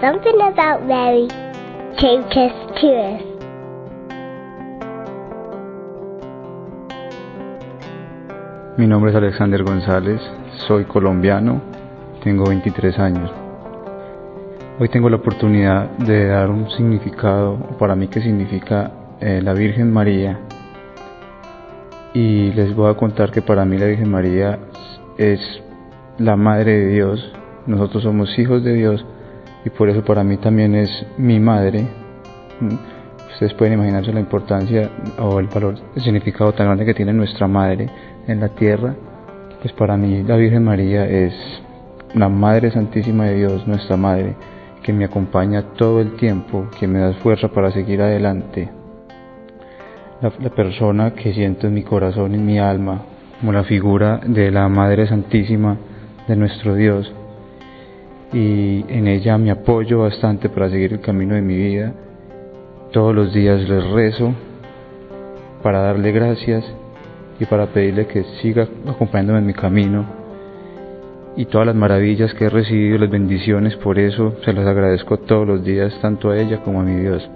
Something about Mary take us to us. Mi nombre es Alexander González, soy colombiano, tengo 23 años. Hoy tengo la oportunidad de dar un significado para mí que significa eh, la Virgen María. Y les voy a contar que para mí la Virgen María es la Madre de Dios. Nosotros somos hijos de Dios y por eso para mí también es mi madre. Mm, ustedes pueden imaginarse la importancia o el valor, el significado tan grande que tiene nuestra madre en la tierra. Pues para mí la Virgen María es la Madre Santísima de Dios, nuestra Madre que me acompaña todo el tiempo, que me da fuerza para seguir adelante. La, persona que siento en mi corazón, en mi alma, como la figura de la Madre Santísima de nuestro Dios. Y en ella me apoyo bastante para seguir el camino de mi vida. Todos los días les rezo para darle gracias y para pedirle que siga acompañándome en mi camino y todas las maravillas que he recibido, las bendiciones, por eso se las agradezco todos los días, tanto a ella como a mi Dios.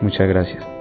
Muchas gracias.